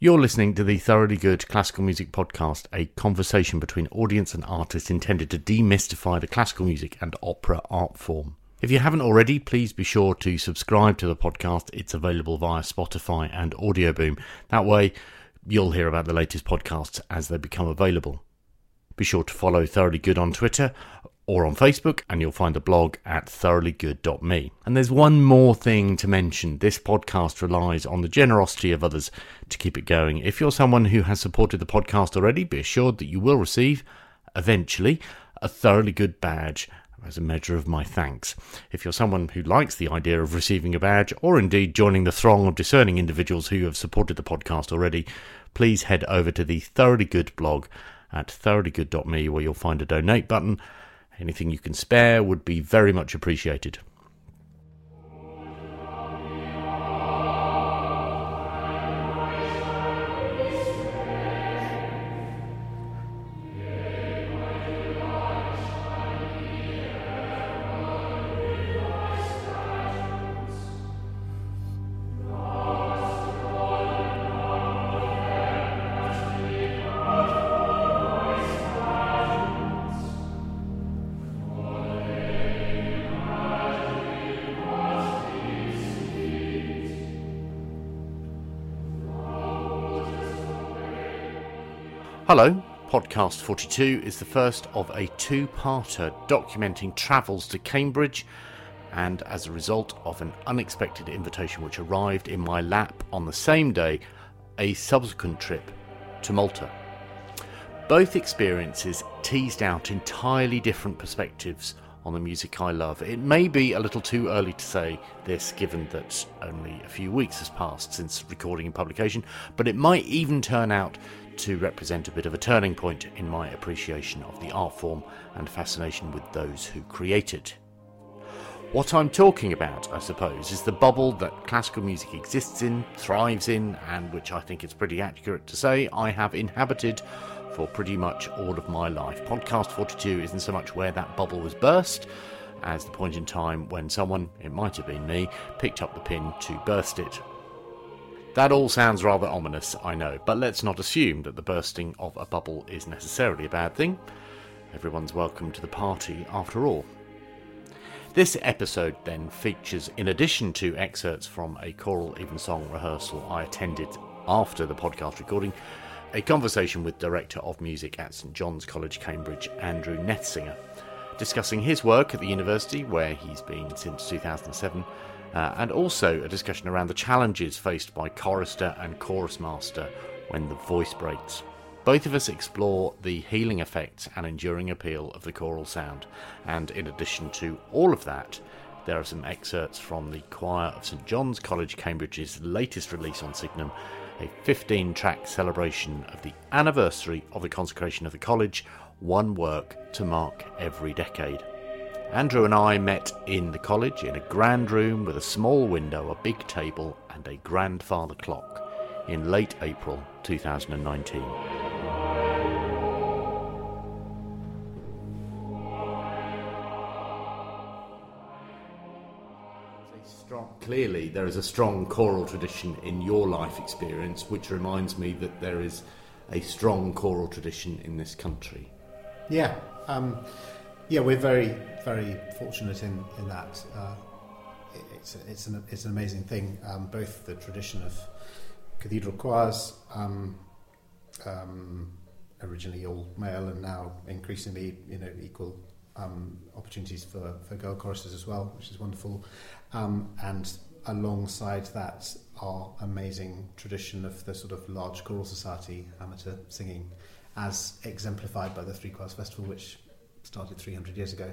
You're listening to the Thoroughly Good Classical Music Podcast, a conversation between audience and artist intended to demystify the classical music and opera art form. If you haven't already, please be sure to subscribe to the podcast. It's available via Spotify and Audioboom. That way, you'll hear about the latest podcasts as they become available. Be sure to follow Thoroughly Good on Twitter or on Facebook, and you'll find a blog at thoroughlygood.me. And there's one more thing to mention this podcast relies on the generosity of others to keep it going. If you're someone who has supported the podcast already, be assured that you will receive, eventually, a Thoroughly Good badge as a measure of my thanks. If you're someone who likes the idea of receiving a badge, or indeed joining the throng of discerning individuals who have supported the podcast already, please head over to the Thoroughly Good blog at thoroughlygood.me where you'll find a donate button Anything you can spare would be very much appreciated. Podcast 42 is the first of a two parter documenting travels to Cambridge and as a result of an unexpected invitation which arrived in my lap on the same day, a subsequent trip to Malta. Both experiences teased out entirely different perspectives on the music I love. It may be a little too early to say this given that only a few weeks has passed since recording and publication, but it might even turn out to represent a bit of a turning point in my appreciation of the art form and fascination with those who create it. What I'm talking about, I suppose, is the bubble that classical music exists in, thrives in, and which I think it's pretty accurate to say I have inhabited for pretty much all of my life. Podcast 42 isn't so much where that bubble was burst as the point in time when someone, it might have been me, picked up the pin to burst it. That all sounds rather ominous, I know, but let's not assume that the bursting of a bubble is necessarily a bad thing. Everyone's welcome to the party after all. This episode then features, in addition to excerpts from a choral evensong rehearsal I attended after the podcast recording, a conversation with Director of Music at St John's College, Cambridge, Andrew Nethsingha, discussing his work at the university, where he's been since 2007, uh, and also a discussion around the challenges faced by chorister and chorus master when the voice breaks. Both of us explore the healing effects and enduring appeal of the choral sound, and in addition to all of that, there are some excerpts from the choir of St John's College, Cambridge's latest release on Signum, a 15 track celebration of the anniversary of the consecration of the college, one work to mark every decade. Andrew and I met in the college in a grand room with a small window, a big table, and a grandfather clock in late April 2019. Clearly, there is a strong choral tradition in your life experience, which reminds me that there is a strong choral tradition in this country. Yeah, um, yeah, we're very, very fortunate in, in that. Uh, it's, it's, an, it's an amazing thing, um, both the tradition of cathedral choirs, um, um, originally all male and now increasingly you know, equal um, opportunities for, for girl choruses as well, which is wonderful. Um, and alongside that, our amazing tradition of the sort of large choral society amateur singing, as exemplified by the Three Choirs Festival, which started 300 years ago,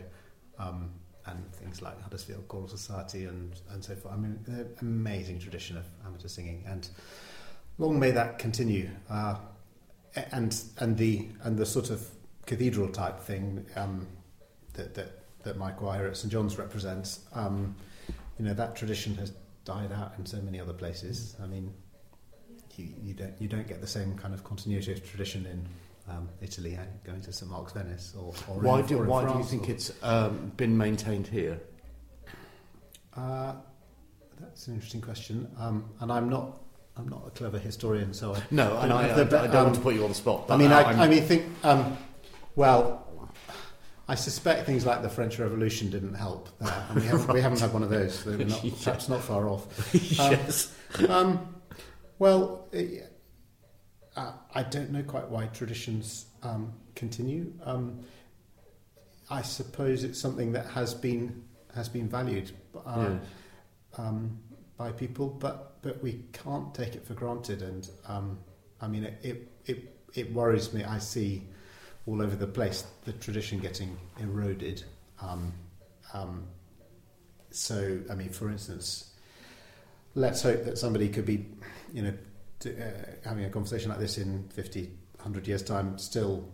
um, and things like Huddersfield Choral Society and, and so forth. I mean, an amazing tradition of amateur singing, and long may that continue. Uh, and and the and the sort of cathedral type thing um, that, that that my choir at St John's represents, um, you know, that tradition has died out in so many other places. I mean, you, you don't you don't get the same kind of continuity of tradition in um, Italy and going to St Mark's Venice or, or why do or why France do you think or, it's um, been maintained here? Uh, that's an interesting question, um, and I'm not I'm not a clever historian, so I No, and I, I, I the- don't um, want to put you on the spot. I mean, I, mean, think. Um, well, I suspect things like the French Revolution didn't help. There. And we, haven't, we haven't had one of those. So not, Yeah. Perhaps not far off. yes. Um, well, uh, I don't know quite why traditions um, continue. Um, I suppose it's something that has been has been valued uh, Yeah. um, by people, but but we can't take it for granted. And um, I mean, it, it it it worries me. I see all over the place the tradition getting eroded. Um, um, so, I mean, for instance, let's hope that somebody could be, you know, uh, having a conversation like this in 50, 100 years' time, still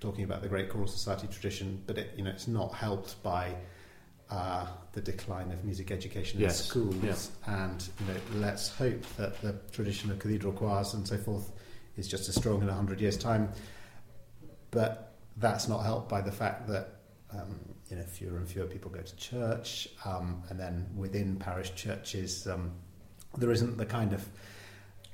talking about the great choral society tradition, but it, you know, it's not helped by uh, the decline of music education Yes, in schools. yeah. And you know, let's hope that the tradition of cathedral choirs and so forth is just as strong in 100 years' time. But that's not helped by the fact that um, you know fewer and fewer people go to church, um, and then within parish churches um, there isn't the kind of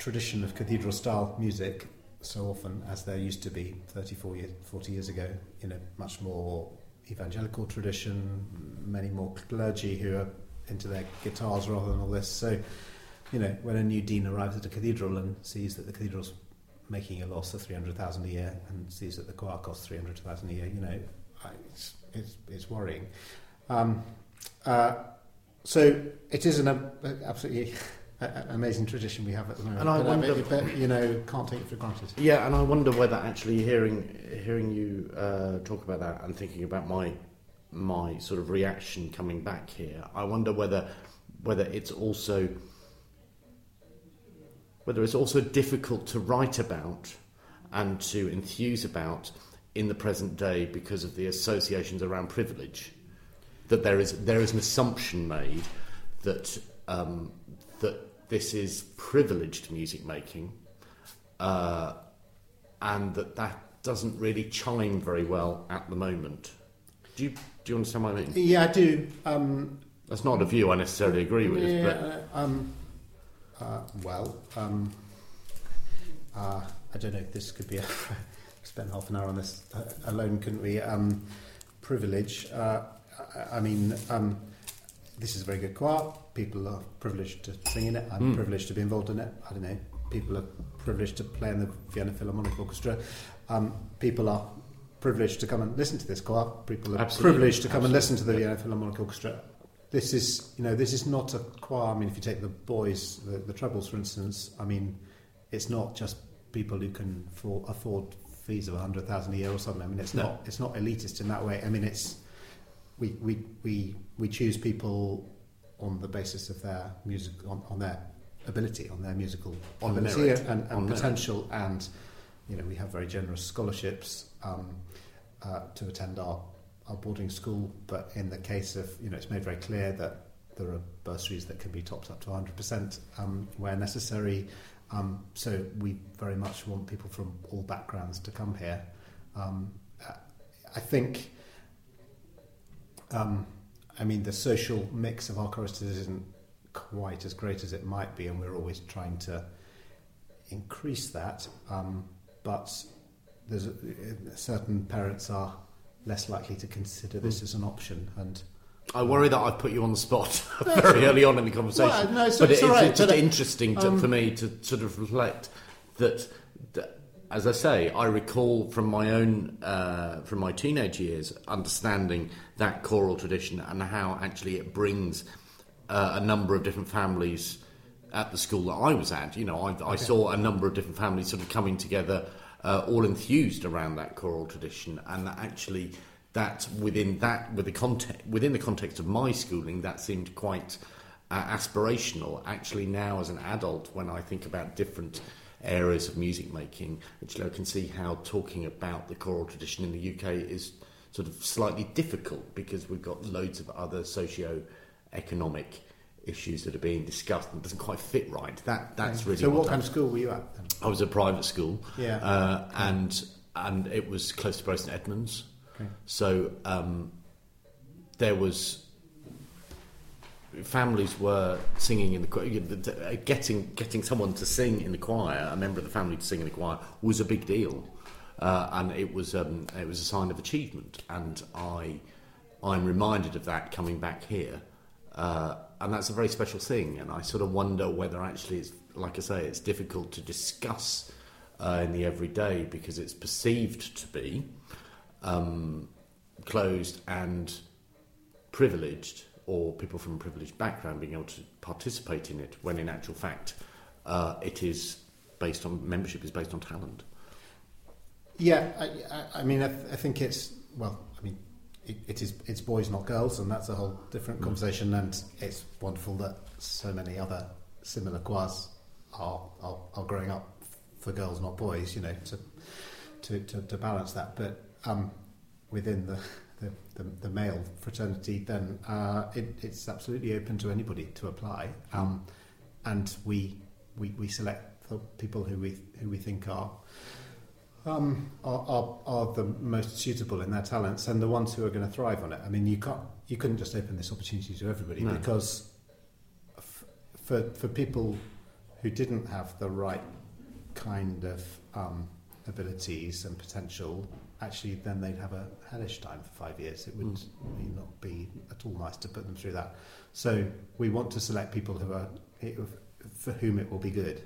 tradition of cathedral style music so often as there used to be 34 years, 40 years ago. in a much more evangelical tradition, many more clergy who are into their guitars rather than all this. So, you know, when a new dean arrives at a cathedral and sees that the cathedral's making a loss of 300,000 a year and sees that the choir costs 300,000 a year, you know, it's, it's, it's worrying. Um, uh, so it is an absolutely a- amazing tradition we have at the moment. And I but, wonder- but, you know, can't take it for granted. Yeah, and I wonder whether actually hearing hearing you uh, talk about that and thinking about my my sort of reaction coming back here, I wonder whether whether it's also whether it's also difficult to write about and to enthuse about in the present day because of the associations around privilege. That there is there is an assumption made that um, that this is privileged music making, uh, and that that doesn't really chime very well at the moment. Do you do you understand what I mean? Yeah, I do. Um, That's not a view I necessarily agree with, yeah, but um, uh, well, um, uh, I don't know. This could be. A, spend half an hour on this uh, alone, couldn't we? Um, privilege. Uh, I, I mean, um, this is a very good choir. People are privileged to sing in it. I'm Mm. privileged to be involved in it. I don't know. People are privileged to play in the Vienna Philharmonic Orchestra. Um, people are privileged to come and listen to this choir. People are Absolutely. privileged to come and listen to the Vienna Philharmonic Orchestra. This is, you know, this is not a choir. I mean, if you take the boys, the, the trebles, for instance, I mean, it's not just people who can for, afford fees of a hundred thousand a year or something. I mean, it's No. not, it's not elitist in that way. I mean, it's we we we we choose people on the basis of their music, on, on their ability, on their musical On ability merit. and, and On merit. potential, and you know, we have very generous scholarships um, uh, to attend our our boarding school. But in the case of, you know, it's made very clear that there are bursaries that can be topped up to 100% um, where necessary. Um, so we very much want people from all backgrounds to come here. Um, I think, um, I mean, the social mix of our choristers isn't quite as great as it might be, and we're always trying to increase that. Um, but there's a, certain parents are less likely to consider this as an option, and I worry that I've put you on the spot very early on in the conversation. Well, no, it's- but it's it- right, it's just but, uh, interesting to, um, for me to sort of reflect that, that, as I say, I recall from my own, uh, from my teenage years, understanding that choral tradition and how actually it brings uh, a number of different families at the school that I was at. You know, I, I saw a number of different families sort of coming together, uh, all enthused around that choral tradition, and that actually that within that with the context within the context of my schooling, that seemed quite uh, aspirational. Actually, now as an adult, when I think about different areas of music making, actually I can see how talking about the choral tradition in the UK is sort of slightly difficult because we've got loads of other socio-economic issues that are being discussed and it doesn't quite fit right. That that's really so. What that- kind of school were you at then? I was at private school, Yeah. uh, and and it was close to Preston Edmonds. Okay. So um, there was families were singing in the choir. Getting getting someone to sing in the choir, a member of the family to sing in the choir, was a big deal, uh, and it was um, it was a sign of achievement. And I I'm reminded of that coming back here, uh, and that's a very special thing. And I sort of wonder whether actually it's like I say, it's difficult to discuss uh, in the everyday because it's perceived to be um, closed and privileged or people from a privileged background being able to participate in it when in actual fact uh, it is based on membership is based on talent. Yeah, I, I mean, I, th- I, think it's well. I mean, it, it is it's boys not girls, and that's a whole different mm. conversation. And it's wonderful that so many other similar choirs are are, are growing up for girls, not boys. You know, to to to, to balance that. But um, within the the, the, the male fraternity, then uh, it, it's absolutely open to anybody to apply. Um, and we, we, we select the people who we, who we think are, um, are, are, are the most suitable in their talents and the ones who are going to thrive on it. I mean, you, can't, you couldn't just open this opportunity to everybody no. because f- for, for people who didn't have the right kind of um, abilities and potential, actually then they'd have a hellish time for five years. It would mm. not be at all nice to put them through that. So we want to select people who are for whom it will be good.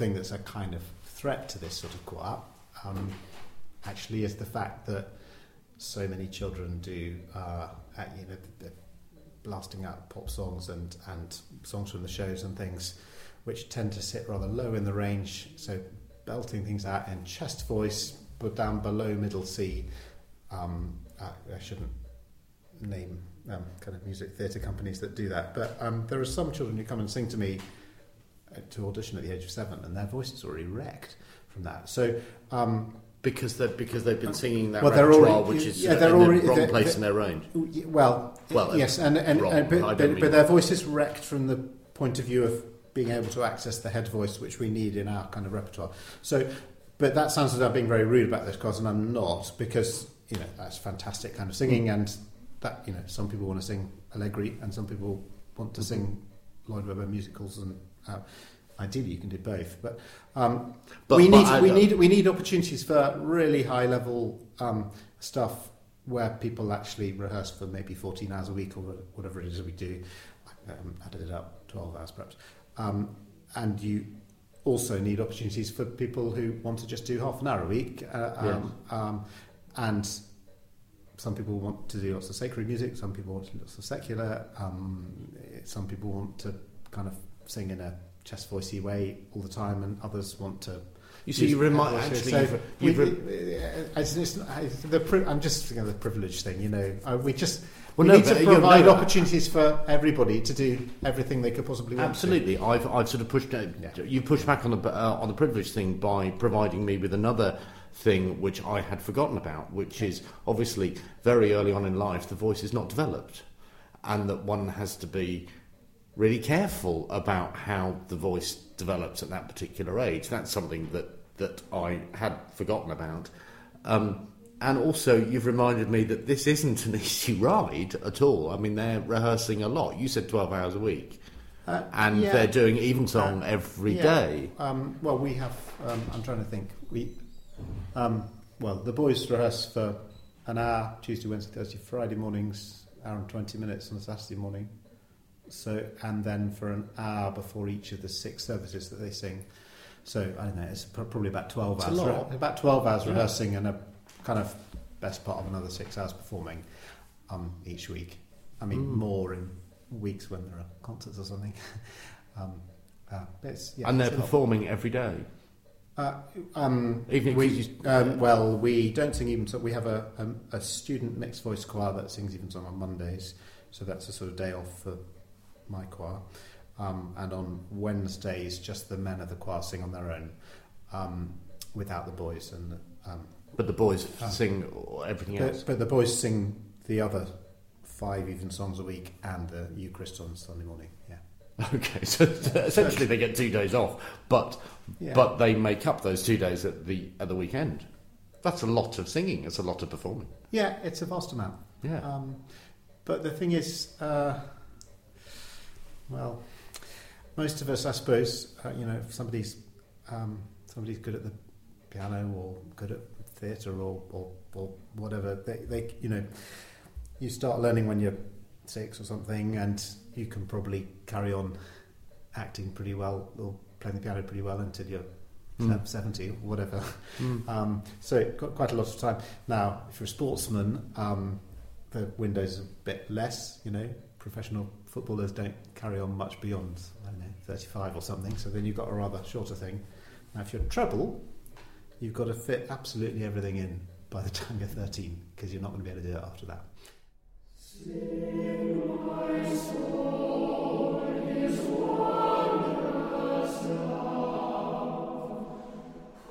Thing that's a kind of threat to this sort of choir um, actually is the fact that so many children do, uh, at, you know, blasting out pop songs and, and songs from the shows and things, which tend to sit rather low in the range. So belting things out in chest voice, but down below middle C. Um, I, I shouldn't name um, kind of music theatre companies that do that, but um, there are some children who come and sing to me to audition at the age of seven, and their voice is already wrecked from that. So. Um, because they because they've been singing that well, repertoire, already, which is yeah, they're in already, the wrong place in their range. Well, well, yes, and, and, and but, but, but their voice is wrecked from the point of view of being able to access the head voice, which we need in our kind of repertoire. So, but that sounds as I'm being very rude about this, cause, and I'm not, because you know that's fantastic kind of singing, and that you know some people want to sing Allegri, and some people want to mm-hmm. sing Lloyd Webber musicals and uh, ideally, you can do both, but, um, but we need but we need we need opportunities for really high level um, stuff where people actually rehearse for maybe 14 hours a week or whatever it is we do. Um, added it up 12 hours perhaps, um, and you also need opportunities for people who want to just do half an hour a week. Uh, um, um, and some people want to do lots of sacred music, some people want to do lots of secular, um, some people want to kind of sing in a chest voicey way all the time, and others want to. You see, you remind actually. So you've, you've we, it's, it's, it's, the, I'm just thinking of the privilege thing. You know, uh, we just well, we no, need to provide no, opportunities for everybody to do everything they could possibly want. Absolutely, to. I've I've sort of pushed. Uh, yeah. You pushed back on the uh, on the privilege thing by providing me with another thing which I had forgotten about, which is obviously very early on in life the voice is not developed, and that one has to be really careful about how the voice develops at that particular age. That's something that, that I had forgotten about. Um, and also, you've reminded me that this isn't an easy ride at all. I mean, they're rehearsing a lot. You said 12 hours a week. Uh, and yeah. they're doing evensong uh, every yeah. day. Um, well, we have, um, I'm trying to think. We, um, well, the boys rehearse for an hour Tuesday, Wednesday, Thursday, Friday mornings, hour and 20 minutes on a Saturday morning. So and then for an hour before each of the six services that they sing. So I don't know. It's probably about twelve it's hours. Re- about twelve hours yeah. rehearsing and a kind of best part of another six hours performing um, each week. I mean, Mm. more in weeks when there are concerts or something. um, uh, but it's, yeah, and they're it's a lot. performing every day. Uh, um, Even we, um, well, we don't sing evensong. We have a, a, a student mixed voice choir that sings evensong on Mondays, so that's a sort of day off for my choir. Um, and on Wednesdays, just the men of the choir sing on their own, um, without the boys. And um, But the boys Ah. sing everything else. but, but the boys sing the other five evensongs a week and the Eucharist on Sunday morning. Yeah, Okay, so essentially they get two days off, but yeah. but they make up those two days at the at the weekend. That's a lot of singing. It's a lot of performing. yeah, it's a vast amount. Yeah. Um, but the thing is, uh, well, most of us, I suppose, uh, you know, if somebody's um, somebody's good at the piano or good at theatre or, or, or whatever, they, they, you know, you start learning when you're six or something, and you can probably carry on acting pretty well or playing the piano pretty well until you're Mm. 70 or whatever. Mm. Um, so got quite a lot of time. Now, if you're a sportsman, um, the window's a bit less. You know, professional footballers don't carry on much beyond I don't know 35 or something. So then you've got a rather shorter thing. Now, if you're treble, you've got to fit absolutely everything in by the time you're 13 because you're not going to be able to do it after that.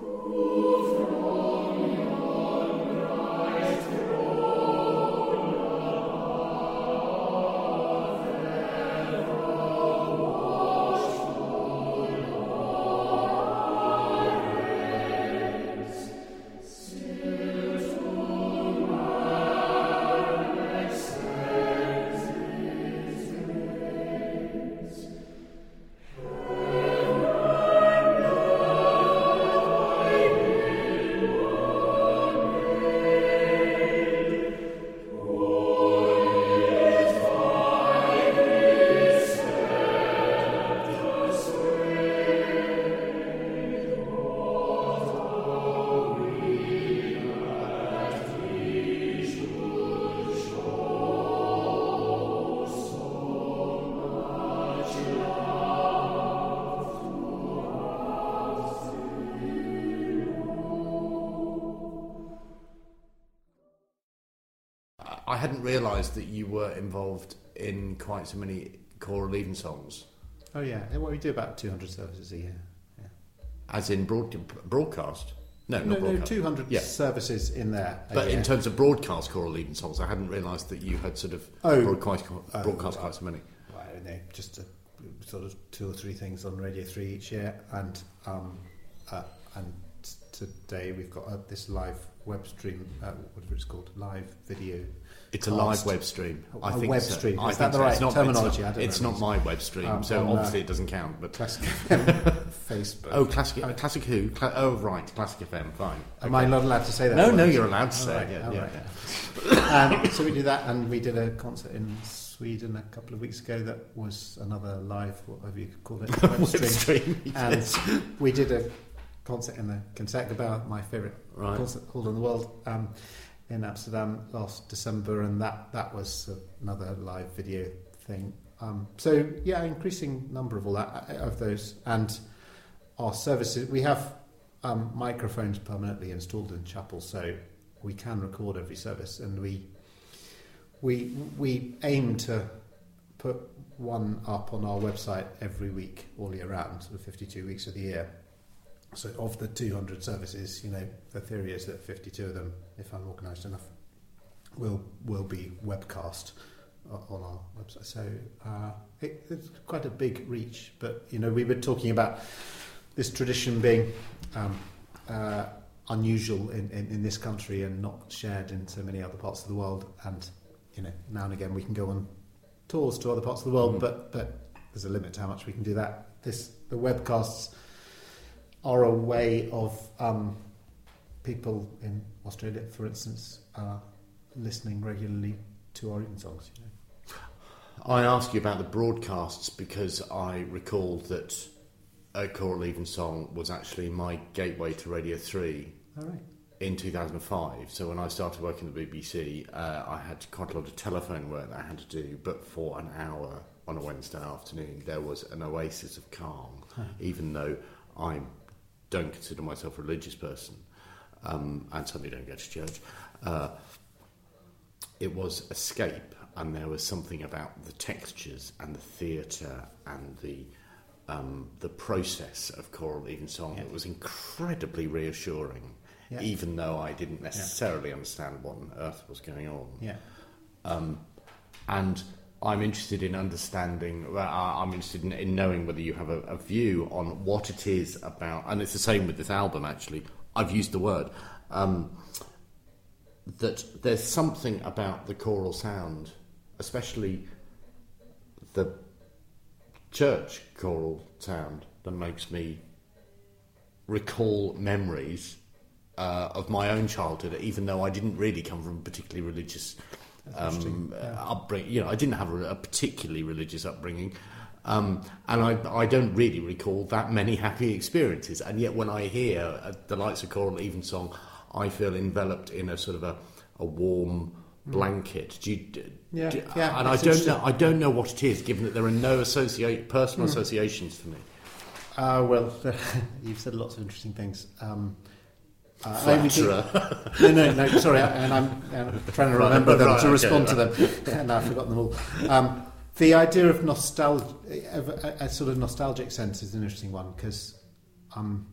I hadn't realised that you were involved in quite so many choral evensongs, Oh yeah, well we do about 200 services a year. as in broad, broadcast. No, No, not no, broadcast. 200 Yeah. services in there. But in terms of broadcast choral evensongs, I hadn't realised that you had sort of Oh. broadcast, Oh, broadcast right. quite so many. I don't know, just a, sort of two or three things on Radio 3 each year. And um, uh, and today we've got uh, this live web stream, uh, whatever it's called, live video. It's a live web stream. A- I a think web so. stream. I Is that the so. right it's not, terminology? It's I not, it's not my web stream, Um, so on, uh, obviously it doesn't count. But Classic Facebook. oh, classic, Oh. classic who? Cla- oh, right, classic FM. Fine. Am I not allowed to say that? No, word? no, you're allowed to Oh, say right. Yeah, oh, yeah. right, um, so we do that, and we did a concert in Sweden a couple of weeks ago that was another live, whatever you could call it, web Web stream. stream. And we did a concert in the Concertgebouw, my favourite Right. concert hall in the world, um, in Amsterdam last December, and that that was another live video thing. Um, so yeah, increasing number of all that uh, of those, and our services. We have um, microphones permanently installed in chapel, so we can record every service, and we we we aim to put one up on our website every week, all year round, sort of 52 weeks of the year. So of the 200 services, you know, the theory is that 52 of them, if I'm organised enough, will will be webcast on our website. So uh, it, it's quite a big reach. But you know, we were talking about this tradition being um, uh, unusual in, in, in this country and not shared in so many other parts of the world. And you know, now and again we can go on tours to other parts of the world, Mm. but but there's a limit to how much we can do that. This the webcasts are a way of um, people in Australia, for instance, uh, listening regularly to our evensongs. You know. I ask you about the broadcasts because I recall that a choral evensong was actually my gateway to Radio 3. All right. in 2005. So when I started working at the BBC, uh, I had quite a lot of telephone work that I had to do, but for an hour on a Wednesday afternoon, there was an oasis of calm, even though I don't consider myself a religious person um, and certainly don't go to church. Uh, it was escape, and there was something about the textures and the theatre and the um, the process of choral evensong Yeah. that was incredibly reassuring, Yeah. even though I didn't necessarily understand what on earth was going on. Yeah. Um, and I'm interested in understanding, I'm interested in, in knowing whether you have a, a view on what it is about, and it's the same with this album actually. I've used the word, um, that there's something about the choral sound, especially the church choral sound, that makes me recall memories uh, of my own childhood, even though I didn't really come from a particularly religious um, uh, upbringing. You know, I didn't have a, a particularly religious upbringing. Um, and I, I don't really recall that many happy experiences. And yet, when I hear uh, the lights of choral evensong, I feel enveloped in a sort of a, a warm blanket. Do you, d- Mm. Yeah, do- yeah, and I don't know. I don't know what it is, given that there are no associate personal Mm. associations for me. Uh, well, you've said lots of interesting things. Um, uh, I think- Flatterer. no, no, no, sorry, and I'm, I'm trying to remember them right, to okay, respond to them, and I've forgotten them all. Um, the idea of nostalgia, a, a sort of nostalgic sense, is an interesting one because um,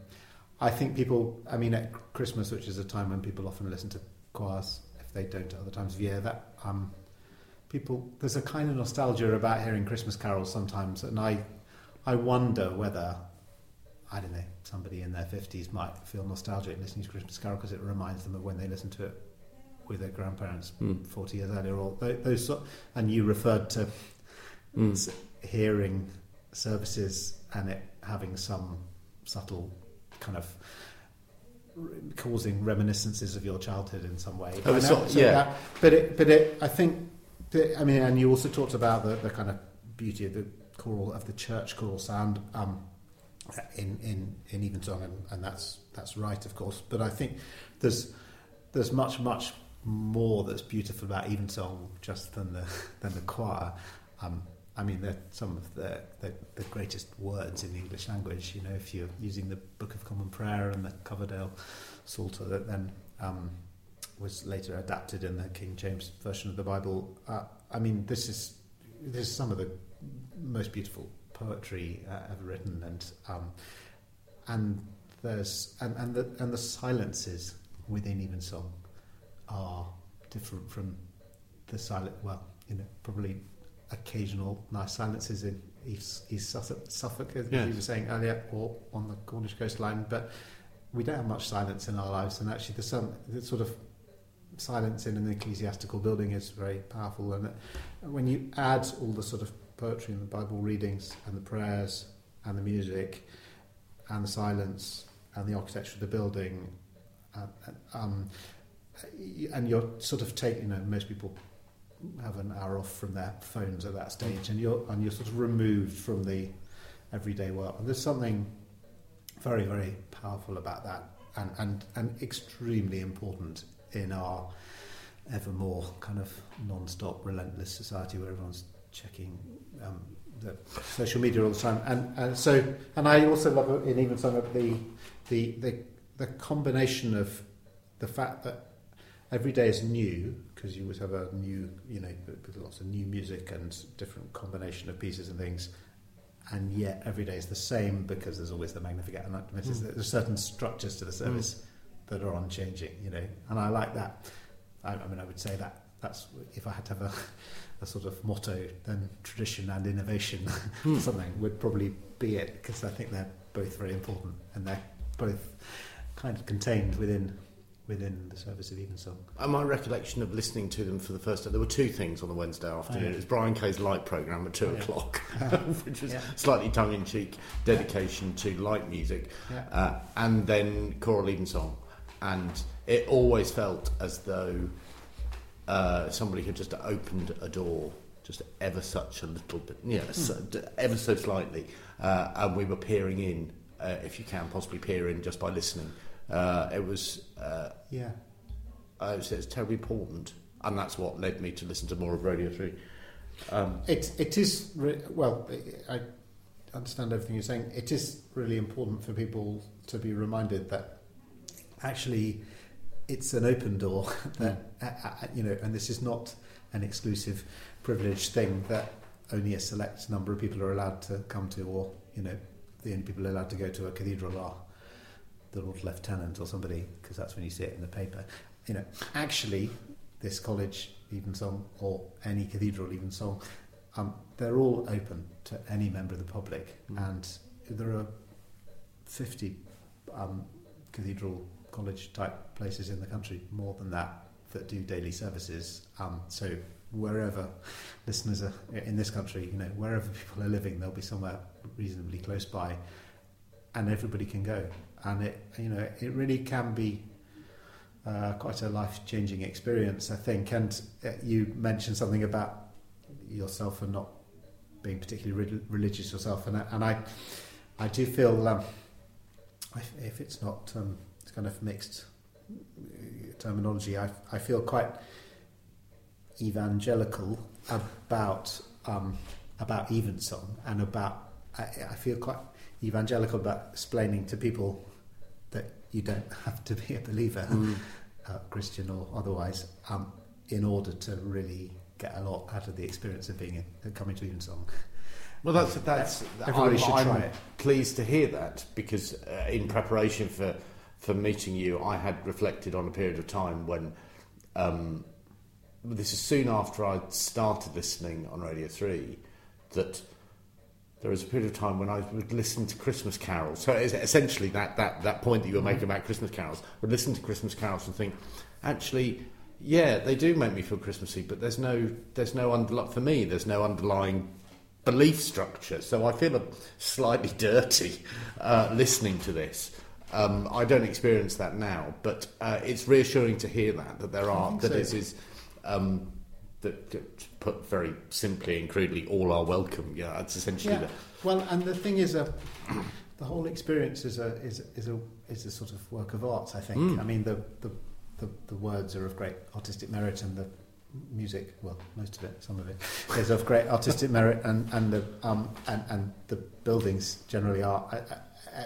I think people, I mean, at Christmas, which is a time when people often listen to choirs, if they don't at other times of year, that um, people, there's a kind of nostalgia about hearing Christmas carols sometimes, and I, I wonder whether I don't know, somebody in their 50s might feel nostalgic listening to Christmas Carol because it reminds them of when they listened to it with their grandparents Mm. 40 years earlier. Or those, sort- and you referred to Mm. hearing services and it having some subtle kind of causing reminiscences of your childhood in some way. Oh, I it's know- not- so yeah. that- but it, but it, I think, that, I mean, and you also talked about the, the kind of beauty of the choral of the church choral sound. Um, in in in Evensong, and, and that's that's right, of course. But I think there's there's much much more that's beautiful about Evensong just than the than the choir. Um, I mean, they're some of the, the the greatest words in the English language. You know, if you're using the Book of Common Prayer and the Coverdale Psalter that then um, was later adapted in the King James version of the Bible. Uh, I mean, this is this is some of the most beautiful poetry uh, ever written, and um, and there's and and the and the silences within Evensong are different from the silent. Well, you know, probably occasional nice silences in East, East Suffolk, Suffolk as Yes. you were saying earlier, or on the Cornish coastline, but we don't have much silence in our lives, and actually, the sort of silence in an ecclesiastical building is very powerful, and when you add all the sort of poetry and the Bible readings and the prayers and the music and the silence and the architecture of the building, uh, um, and you're sort of taking, you know, most people have an hour off from their phones at that stage, and you're and you're sort of removed from the everyday world. And there's something very, very powerful about that, and and and extremely important in our ever more kind of non-stop, relentless society where everyone's checking um, the social media all the time. And, and so, and I also love in even some of the the the, the combination of the fact that every day is new because you always have a new, you know, with lots of new music and different combination of pieces and things. And yet every day is the same because there's always the Magnificat and Optimus. Mm. There's certain structures to the service that are unchanging, you know, and I like that. I, I mean, I would say that that's if I had to have a, a sort of motto, then tradition and innovation, Hmm. something would probably be it because I think they're both very important and they're both kind of contained within within the service of Evensong. And my recollection of listening to them for the first time, there were two things on the Wednesday afternoon. Oh, yeah. It was Brian Kay's light programme at two Oh, yeah. o'clock, which was Yeah. slightly tongue in cheek dedication to light music, uh, and then choral evensong. And it always felt as though uh, somebody had just opened a door, just ever such a little bit, yeah, Hmm. so, ever so slightly, uh, and we were peering in, uh, if you can possibly peer in just by listening Uh, it was, uh, Yeah. it's, it's terribly important, and that's what led me to listen to more of Radio Three. Um, It it is re- well. I understand everything you're saying. It is really important for people to be reminded that actually it's an open door. That uh, uh, you know, and this is not an exclusive, privileged thing that only a select number of people are allowed to come to, or you know, the only people allowed to go to a cathedral are the Lord Lieutenant or somebody, because that's when you see it in the paper. You know, actually, this college even Evensong or any cathedral Evensong, um, they're all open to any member of the public, Mm. and there are 50 um, cathedral college type places in the country, more than that, that do daily services. Um, so wherever listeners are in this country, you know, wherever people are living, they'll be somewhere reasonably close by, and everybody can go. And it, you know, it really can be uh, quite a life-changing experience, I think. And uh, you mentioned something about yourself and not being particularly re- religious yourself, and I, and I, I do feel um, if, it's not um, kind of mixed uh, terminology, I, I feel quite evangelical about um, about Evensong and about I, I feel quite evangelical about explaining to people that you don't have to be a believer, mm. uh, Christian or otherwise, um, in order to really get a lot out of the experience of being a, coming to Evensong. Well, that's that's. Everybody I'm, should I'm try it. pleased to hear that because uh, in preparation for for meeting you, I had reflected on a period of time when. Um, this is soon after I'd started listening on Radio Three, that there was a period of time when I would listen to Christmas carols. So it's essentially that that that point that you were making about Christmas carols, I would listen to Christmas carols and think, actually. Yeah, they do make me feel Christmassy, but there's no, there's no underli- for me. There's no underlying belief structure. So I feel slightly dirty uh, listening to this. Um, I don't experience that now, but uh, it's reassuring to hear that that there are that so. this is um, that, put very simply and crudely, all are welcome. Yeah, that's essentially Yeah. the, Well, and the thing is, uh, the whole experience is a is is a is a sort of work of art. I think. Mm. I mean, the, the the the words are of great artistic merit, and the music, well, most of it, some of it, is of great artistic merit, and and the um and and the buildings generally are,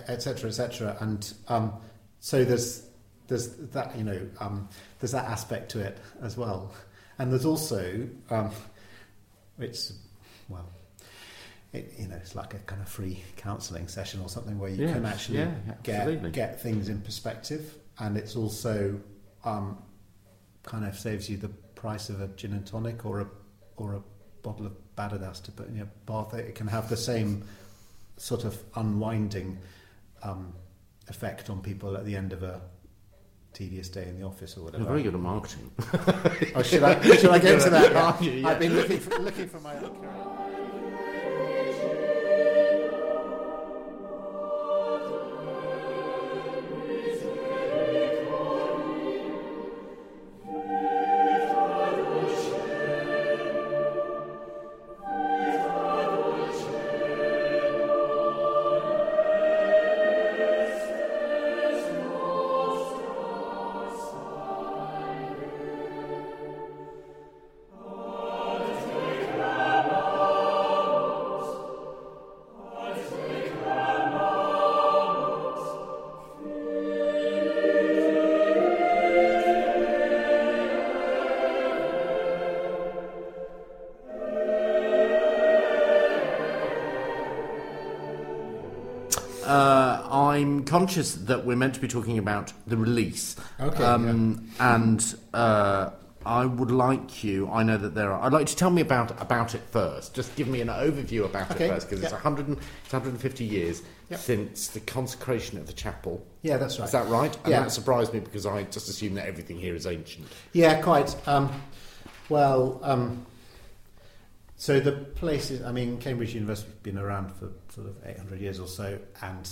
etc. etc. And um, so there's there's that you know um, there's that aspect to it as well, and there's also um, it's well it, you know, it's like a kind of free counselling session or something where you Yes, can actually yeah, get get things in perspective, and it's also um, kind of saves you the price of a gin and tonic or a or a bottle of Badedas to put in your bath. It can have the same sort of unwinding um, effect on people at the end of a tedious day in the office or whatever. you're whatever. very good at marketing. Oh, should I should I get into that? now? Yeah. I've been looking for, looking for my own career. I'm conscious that we're meant to be talking about the release. Okay, Um, And uh, I would like you, I know that there are, I'd like you to tell me about, about it first. Just give me an overview about Okay, it first, because it's, yeah. 100 and- it's 150 years Yeah. since the consecration of the chapel. Yeah, that's right. Is that right? And Yeah. that surprised me because I just assumed that everything here is ancient. Yeah, quite. Um, well, um, so the place is, I mean, Cambridge University has been around for sort of 800 years or so, and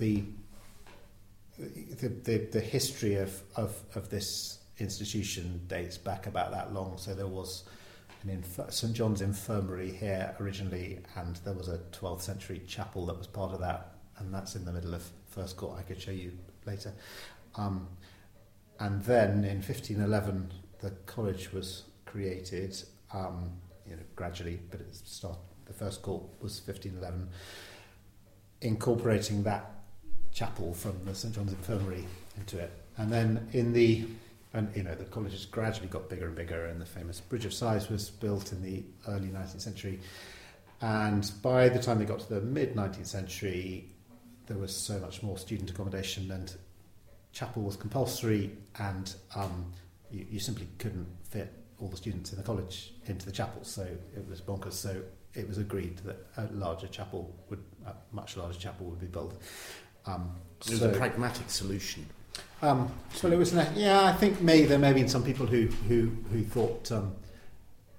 the the, the, the history of, of, of this institution dates back about that long. So there was an inf- St John's Infirmary here originally, and there was a 12th century chapel that was part of that, and that's in the middle of First Court. I could show you later. Um, and then in 1511, the college was created, um, you know, gradually, but it start, the first court was 1511, incorporating that chapel from the St John's Infirmary into it. And then in the, and you know, the college has gradually got bigger and bigger, and the famous Bridge of Sighs was built in the early 19th century. And by the time they got to the mid 19th century, there was so much more student accommodation, and chapel was compulsory, and um, you, you simply couldn't fit all the students in the college into the chapel, so it was bonkers. So it was agreed that a larger chapel would, a much larger chapel would be built. Um, it was so, a pragmatic solution. Um, well, it was. An, yeah, I think maybe there may have been some people who who who thought um,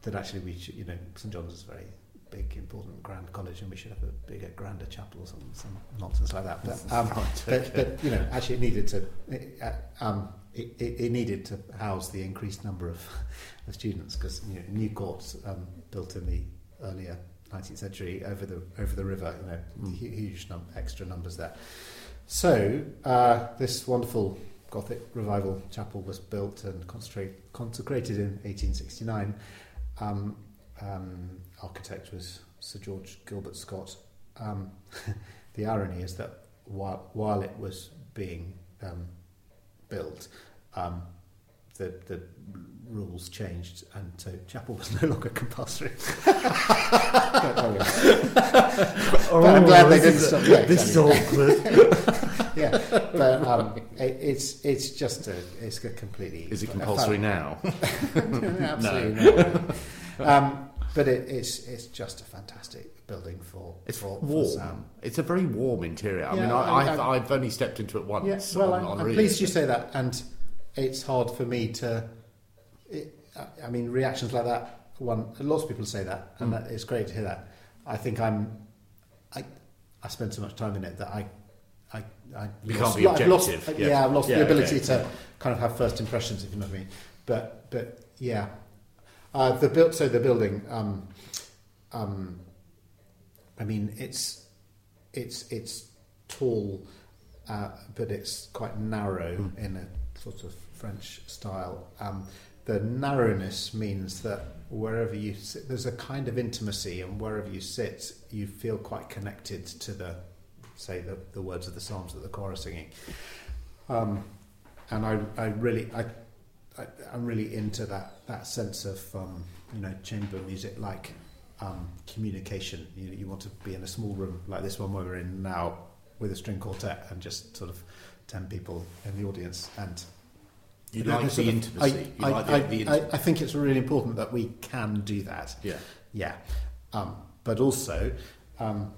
that actually we should, you know, St John's is a very big, important, grand college, and we should have a bigger, grander chapel or some, some nonsense like that. But, um, but, but you know, actually, it needed to. It, uh, um, it, it, it needed to house the increased number of, of students because you know, New Court um, built in the earlier 19th century over the over the river, you know, Mm. huge num- extra numbers there. So uh, this wonderful Gothic revival chapel was built and consecrated in 1869. Um, um, architect was Sir George Gilbert Scott. Um, the irony is that while, while it was being um, built, um, the, the rules changed and so chapel was no longer compulsory. Oh. Oh, I'm glad they didn't is- stop. Yeah, This is awkward. yeah, but um, it, it's it's just a it's a completely. Is it compulsory now? Absolutely not. Um, but it, it's it's just a fantastic building for It's for, for warm. Sam. It's a very warm interior. I Yeah, mean, I- I- I've only stepped into it once. Yeah, well, on, I'm, on I'm pleased you say that, and it's hard for me to. It, I- mean, reactions like that. One, lots of people say that, and Mm. that, it's great to hear that. I think I'm. I I spend so much time in it that I. I, I You lost, can't be I've lost- objective, yeah. yeah. I've lost Yeah, the ability okay. to kind of have first impressions, if you know what I mean. But but yeah, uh, the built so the building. Um, um, I mean, it's it's it's tall, uh, but it's quite narrow Mm. in a sort of French style. Um, the narrowness means that wherever you sit, there's a kind of intimacy, and wherever you sit, you feel quite connected to the, say, the, the words of the psalms that the choir are singing. Um, and I, I really, I, I, I'm really into that that sense of um, you know chamber music like um, communication. You, you want to be in a small room like this one where we're in now with a string quartet and just sort of ten people in the audience and You like sort the of- intimacy. I, you like I, the, I, intimacy. I think it's really important that we can do that. yeah. Yeah, um, but also um,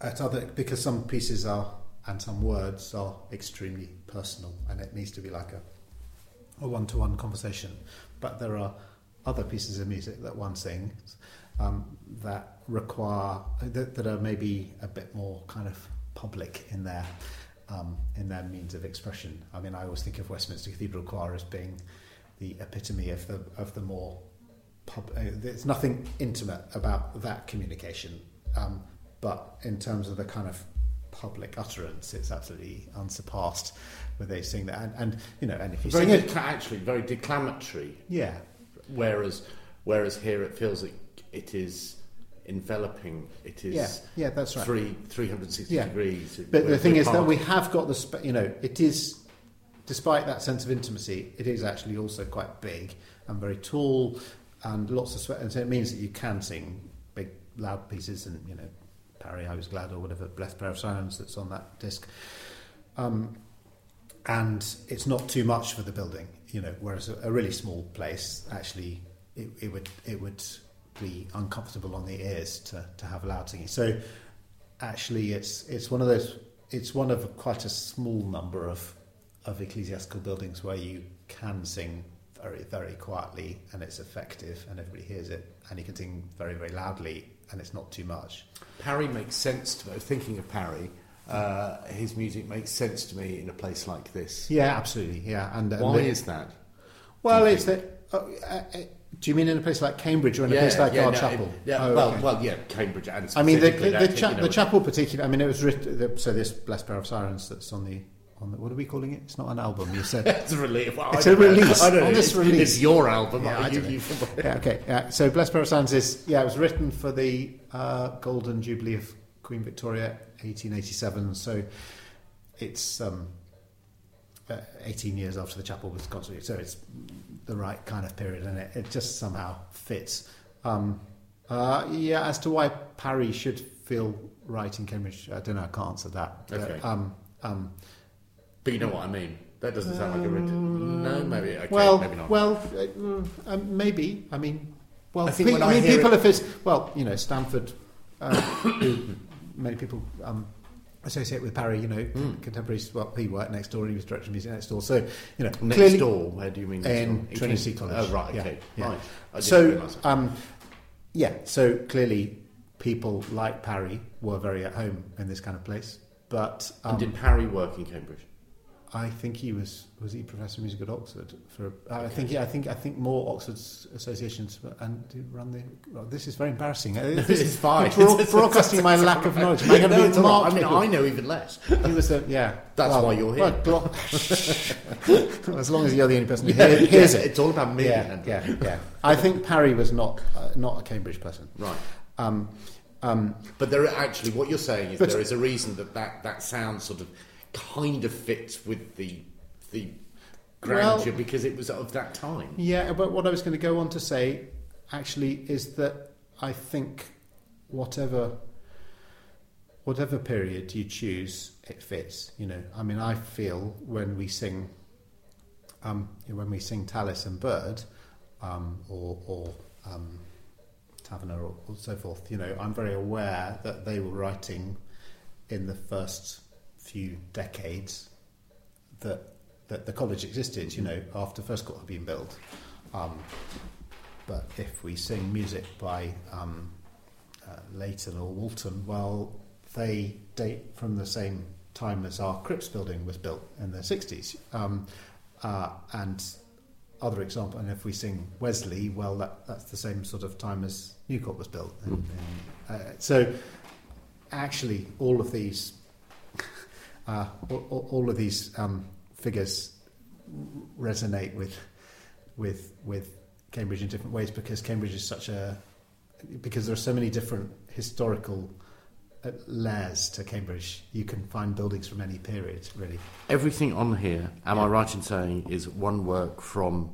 at other because some pieces are and some words are extremely personal, and it needs to be like a a one-to-one conversation. But there are other pieces of music that one sings um, that require that, that are maybe a bit more kind of public in their um, in their means of expression. I mean, I always think of Westminster Cathedral Choir as being the epitome of the of the more pub. Uh, there's nothing intimate about that communication, um, but in terms of the kind of public utterance, it's absolutely unsurpassed. Where they sing that, and, and you know, and if you Very sing it, actually, very declamatory. yeah, Whereas, whereas here it feels like it is enveloping. It is yeah, yeah, that's right. three three hundred sixty Yeah. degrees. But the thing is that we have got the, sp- you know, it is, despite that sense of intimacy, it is actually also quite big and very tall and lots of sweat. And so it means that you can sing big, loud pieces and, you know, Parry, I Was Glad or whatever, Blessed Pair of Sirens that's on that disc. Um, and it's not too much for the building, you know, whereas a, a really small place, actually, it, it would, it would be uncomfortable on the ears to, to have loud singing. So actually it's it's one of those it's one of quite a small number of of ecclesiastical buildings where you can sing very very quietly and it's effective and everybody hears it and you can sing very very loudly and it's not too much Parry makes sense to me. Thinking of Parry, uh, his music makes sense to me in a place like this. yeah absolutely yeah and, and Why the- is that? well it's that uh, uh, do you mean in a place like Cambridge or in a place like yeah, our no, chapel it- yeah, Oh, well, okay. well, yeah, Cambridge and I mean, the, the, the, cha- you know, the chapel particularly. I mean, it was written. So this Blessed Pair of Sirens that's on the on the, what are we calling it? It's not an album. You said it's a release. Well, it's I a know. release. I don't. On this It's, release. it's your album. Yeah, you, you, yeah, okay. Yeah. So Blessed Pair of Sirens is yeah, it was written for the uh, Golden Jubilee of Queen Victoria, 1887. So it's um, 18 years after the chapel was constructed. So it's the right kind of period, and it, it just somehow fits. Um, uh, yeah, as to why Parry should feel right in Cambridge, I don't know. I can't answer that. But, Okay. um, um, but you know what I mean. That doesn't sound like a written. No, maybe. Okay, well, maybe not. well, uh, um, maybe. I mean, well, I think pe- when I mean, people if it's well, you know, Stanford, uh, who many people um, associate with Parry. You know, Hmm. contemporaries. Well, he worked next door. He was director of music next door. So you know, next clearly, door. Where do you mean? Next in door? Trinity College. Oh, right. Okay. yeah. Right. So, um, yeah, so clearly people like Parry were very at home in this kind of place. But um, and did Parry work in Cambridge? I think he was was he professor of music at Oxford for I think yeah, I think I think more Oxford's associations and run the well, this is very embarrassing. Uh, This is fine. Broadcasting my lack of knowledge. No, be it's all right. I mean, I know even less. he was the yeah. That's well, why you're here. well, as long as you're the only person who hear- hears it. It's all about me. Yeah, yeah, yeah. I think Parry was not uh, not a Cambridge person. Right. Um, um, But there are actually, what you're saying is there is a reason that that, that sound sort of kind of fits with the the grandeur Well- because it was of that time. Yeah, but what I was going to go on to say actually is that I think whatever whatever period you choose, it fits. You know, I mean, I feel when we sing um, when we sing Tallis and Byrd um, or, or um, Taverner or, or so forth, you know, I'm very aware that they were writing in the first few decades that that the college existed, you know, after First Court had been built. Um, but if we sing music by um, uh, Leighton or Walton, well, they date from the same time as our Cripps building was built in the 60s. Um, uh, and other example, and if we sing Wesley, well, that, that's the same sort of time as New Court was built. And, and, uh, so, actually, all of these, uh, all, all- of these um, figures resonate with with with Cambridge in different ways because Cambridge is such a because there are so many different historical uh, layers to Cambridge. You can find buildings from any period, really. Everything on here, am I right in saying, is one work from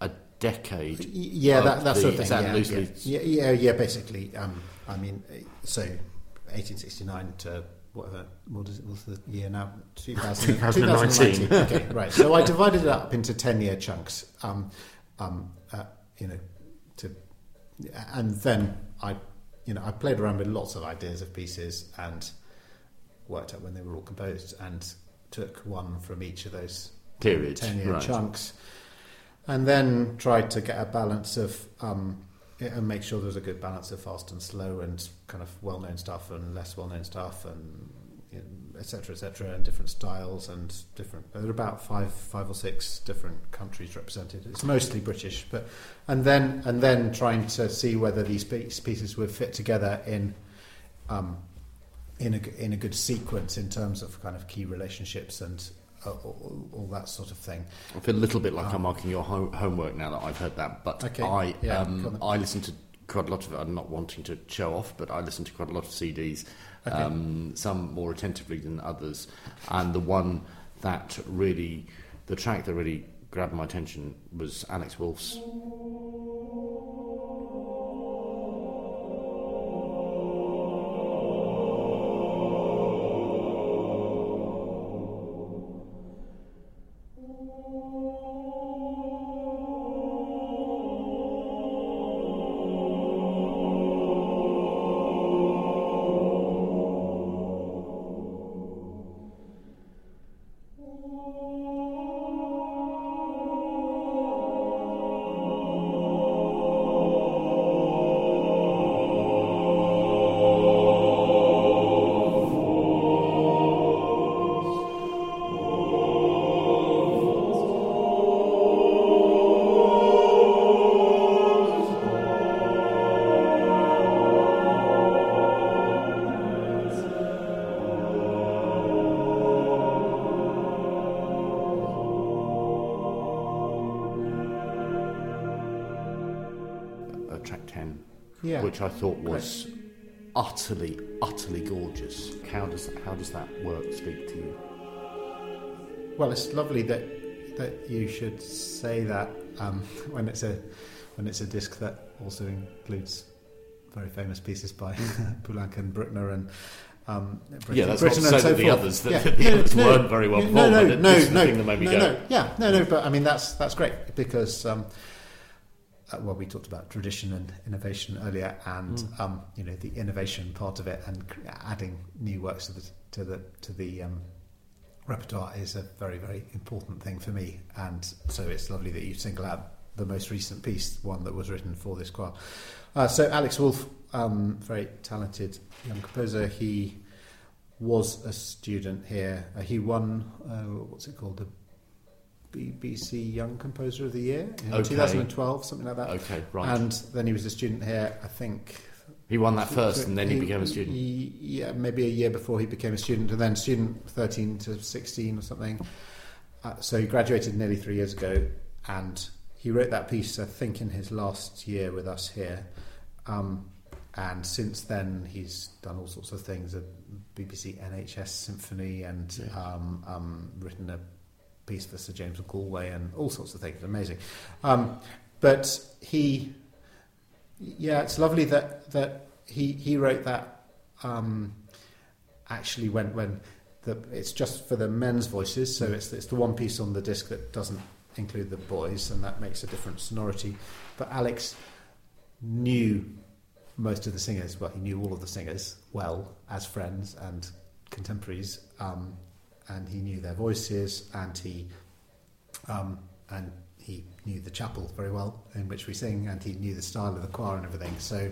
a decade? Yeah, that, that the- sort of thing. Yeah, loosely? yeah, yeah, yeah, yeah, basically. Um, I mean, so 1869 to whatever, what is it, what's the year now? 2000, 2019. 2019. okay, right. So I divided it up into 10 year chunks, um, um, uh, you know, to, and then I, you know, I played around with lots of ideas of pieces and worked out when they were all composed and took one from each of those Periods, 10 year right. chunks and then tried to get a balance of um, yeah, and make sure there's a good balance of fast and slow and kind of well known stuff and less well known stuff and you know, et cetera, et cetera, and different styles and different. There are about five, five or six different countries represented. It's mostly British, but and then and then trying to see whether these pieces would fit together in. Um, in a, in a good sequence in terms of kind of key relationships and uh, all, all that sort of thing. I feel a little bit like Um, I'm marking your ho- homework now that I've heard that. But Okay, I, yeah, um. I listen to quite a lot of. I'm not wanting to show off, but I listen to quite a lot of CDs. Okay. Um, some more attentively than others, and the one that really, the track that really grabbed my attention was Alex Woolf's which I thought was utterly, utterly gorgeous. How does how does that work speak to you? Well, it's lovely that that you should say that um, when it's a when it's a disc that also includes very famous pieces by Poulenc and Bruckner and um, Britten, yeah, that's Britten not to and say so that the forth. others that Yeah. the No, others no, weren't very well no, performed. no, no, this is the no, thing that made me no, no, yeah, no, no, but I mean that's that's great because um, uh, well, we talked about tradition and innovation earlier, and Mm. um, you know the innovation part of it and adding new works to the to the to the um, repertoire is a very very important thing for me, and so it's lovely that you single out the most recent piece, one that was written for this choir. Uh, so Alex Woolf, um, very talented young composer, he was a student here. Uh, he won uh, what's it called the BBC Young Composer of the Year in Okay. 2012, something like that. Okay, right. And then he was a student here, I think. he won that first, and then he became a student. he- yeah, maybe a year before he became a student, and then student 13 to 16 or something. Uh, so he graduated nearly three years ago, and he wrote that piece, I think, in his last year with us here. Um, and since then, he's done all sorts of things: a BBC NHS Symphony, and Yeah. um, um, written a piece for Sir James Galway, and all sorts of things. Amazing. Um, but he, yeah, it's lovely that that he he wrote that. Um, actually, when when the it's just for the men's voices, so it's it's the one piece on the disc that doesn't include the boys, and that makes a different sonority. But Alex knew most of the singers. Well, he knew all of the singers well as friends and contemporaries, um, and he knew their voices, and he um, and he knew the chapel very well in which we sing, and he knew the style of the choir and everything. So,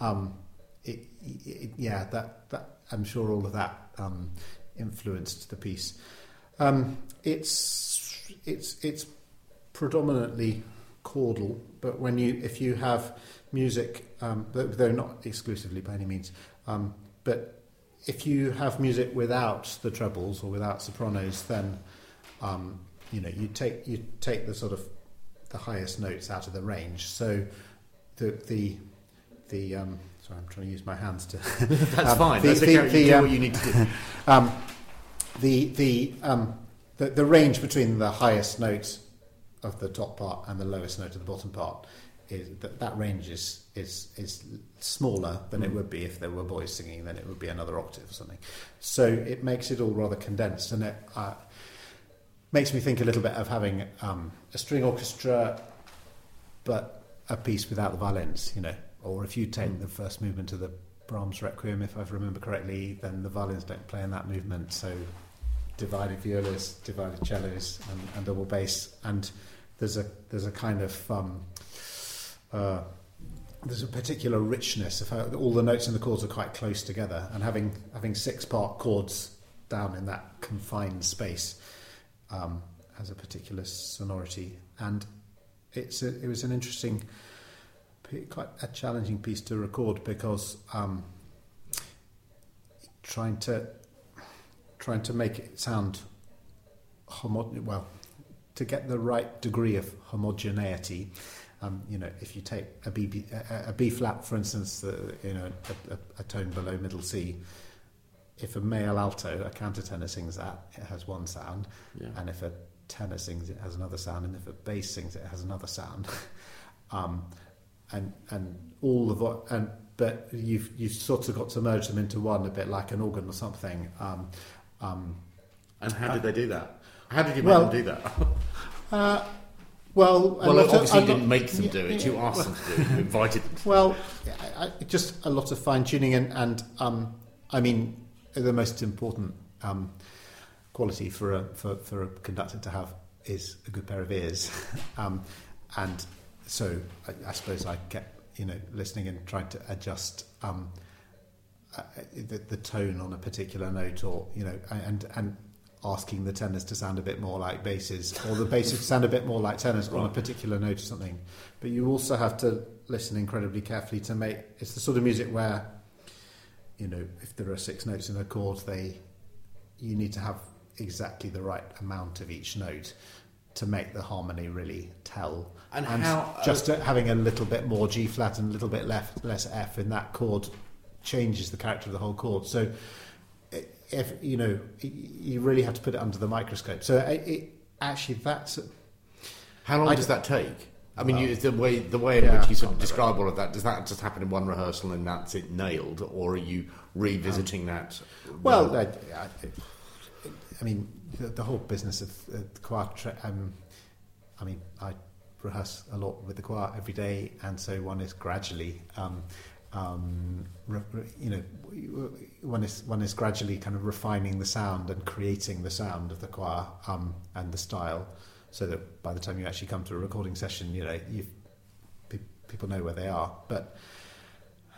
um, it, it, yeah, that that I'm sure all of that um, influenced the piece. Um, it's it's it's predominantly chordal, but when you if you have music, um, though not exclusively by any means, um, but if you have music without the trebles or without sopranos, then um, you know you take you take the sort of the highest notes out of the range. So the the the um, sorry, I'm trying to use my hands to. That's um, fine. the- That's the- okay. You do um, what you need to do. um, the the, um, the the range between the highest note of the top part and the lowest note of the bottom part is that that range is is is smaller than it Mm. would be if there were boys singing. Then it would be another octave or something. So it makes it all rather condensed, and it uh, makes me think a little bit of having um, a string orchestra, but a piece without the violins. You know, or if you take Mm. the first movement of the Brahms Requiem, if I remember correctly, then the violins don't play in that movement. So divided violas, divided cellos, and, and double bass, and there's a there's a kind of um, uh, there's a particular richness of how all the notes and the chords are quite close together, and having having six part chords down in that confined space um, has a particular sonority, and it's a, it was an interesting, quite a challenging piece to record because um, trying to trying to make it sound homo- well to get the right degree of homogeneity. Um, you know, if you take a B, B, a, a B flat, for instance, uh, you know, a, a, a tone below middle C, if a male alto, a countertenor sings that, it has one sound, Yeah. and if a tenor sings, it has another sound, and if a bass sings, it has another sound. um, and and all the vo- and but you've you've sort of got to merge them into one, a bit like an organ or something. Um, um, And how did they do that? How did you make Well, them do that? uh, well, well, of- obviously you didn't make them do it. You asked them to do it. You invited them. Well, I, I, just a lot of fine tuning, and, and um, I mean, the most important um, quality for a for, for a conductor to have is a good pair of ears, um, and so I, I suppose I kept you know listening and trying to adjust um, uh, the, the tone on a particular note, or you know, and and asking the tenors to sound a bit more like basses, or the basses to sound a bit more like tenors on a particular note or something. But you also have to listen incredibly carefully to make. It's the sort of music where, you know, if there are six notes in a chord, they, you need to have exactly the right amount of each note. to make the harmony really tell. And how- just uh, having a little bit more G flat and a little bit left, less F in that chord changes the character of the whole chord. So, if you know, you really have to put it under the microscope. So, it, it, actually, that's How long I- does that take? I mean, Well, you, the way the way in yeah, which you sort of describe all of that does that just happen in one rehearsal and that's it nailed, or are you revisiting that? Well, I, I, I mean, the, the whole business of uh, the choir. Tra- um, I mean, I rehearse a lot with the choir every day, and so one is gradually, um, re, re, you know, one is one is gradually kind of refining the sound and creating the sound of the choir um, and the style, so that by the time you actually come to a recording session, you know, you people know where they are, but.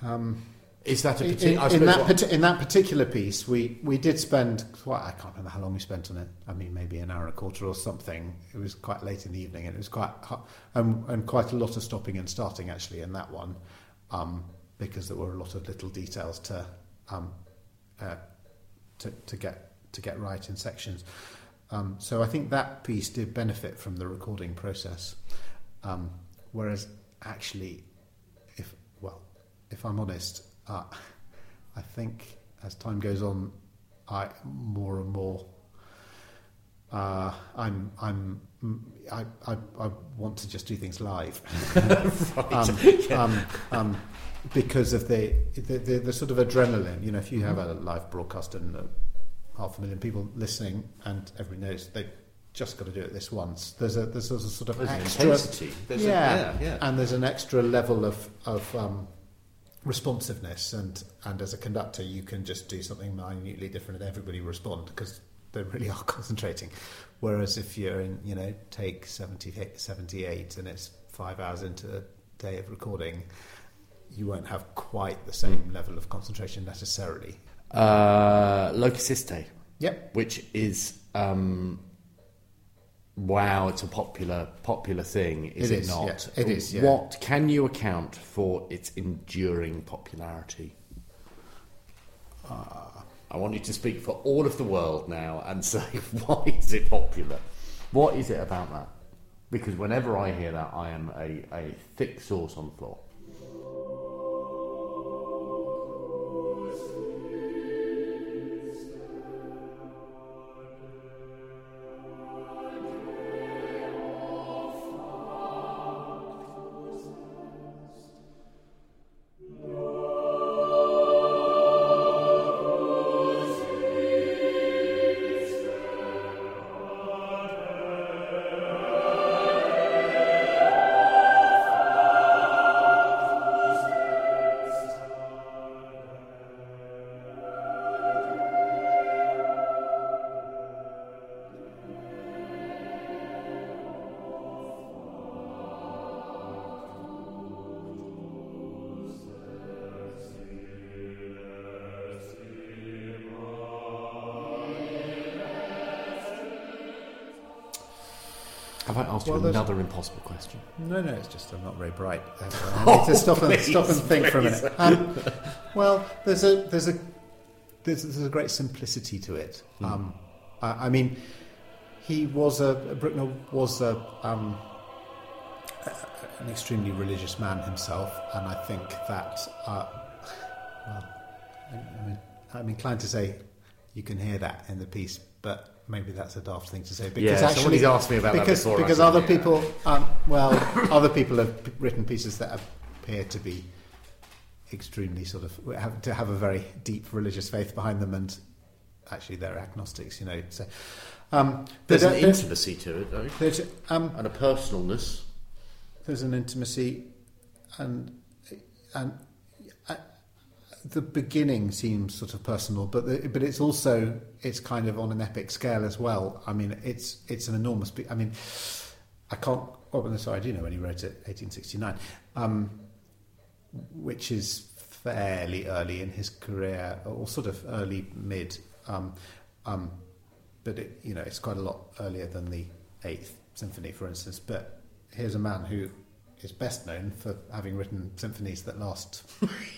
Um, is that a in, particular? in, that in that particular piece, we, we did spend quite. I can't remember how long we spent on it. I mean, maybe an hour and a quarter or something. It was quite late in the evening, and it was quite um, and quite a lot of stopping and starting actually in that one, um, because there were a lot of little details to um, uh, to, to get to get right in sections. Um, so I think that piece did benefit from the recording process, um, whereas actually, if well, if I'm honest, uh, I think as time goes on, I more and more. Uh, I'm I'm I, I I want to just do things live, um, um, um, because of the the, the the sort of adrenaline. You know, if you have a live broadcast and uh, half a million people listening, and everybody knows they just got to do it this once. There's a there's a sort of There's extra intensity. There's a- yeah, yeah, yeah. and there's an extra level of of um, responsiveness, and and as a conductor, you can just do something minutely different, and everybody respond because they really are concentrating. Whereas if you're in, you know, take 70, 78 and it's five hours into a day of recording, you won't have quite the same level of concentration necessarily. Uh, Locus Iste, Yep. which is um, wow, it's a popular popular thing, is It it, is, not? yeah. It is, yeah. What can you account for its enduring popularity? I want you to speak for all of the world now and say why is it popular? What is it about that? Because whenever I hear that, I am a, a thick sauce on the floor. Have I asked Well, you another impossible question? No, no, it's just I'm not very bright. I need to stop and please, stop and think for a minute. Um, well, there's a there's a there's, there's a great simplicity to it. Um, I, I mean, he was a Bruckner was a, um, an extremely religious man himself, and I think that uh, well, I, I mean, I'm inclined to say you can hear that in the piece, but maybe that's a daft thing to say because Yeah, actually somebody's asked me about that because before, because other yeah. people um, well other people have written pieces that appear to be extremely sort of have, to have a very deep religious faith behind them and actually they're agnostics you know so um, There's but, an intimacy to it, though, there's, um, and a personalness. there's an intimacy and and the beginning seems sort of personal but the, but it's also it's kind of on an epic scale as well. I mean it's it's an enormous be- i mean i can't oh sorry i do know when he wrote it 1869 um, which is fairly early in his career or sort of early mid um, um, but it, you know it's quite a lot earlier than the eighth symphony for instance. But here's a man who is best known for having written symphonies that last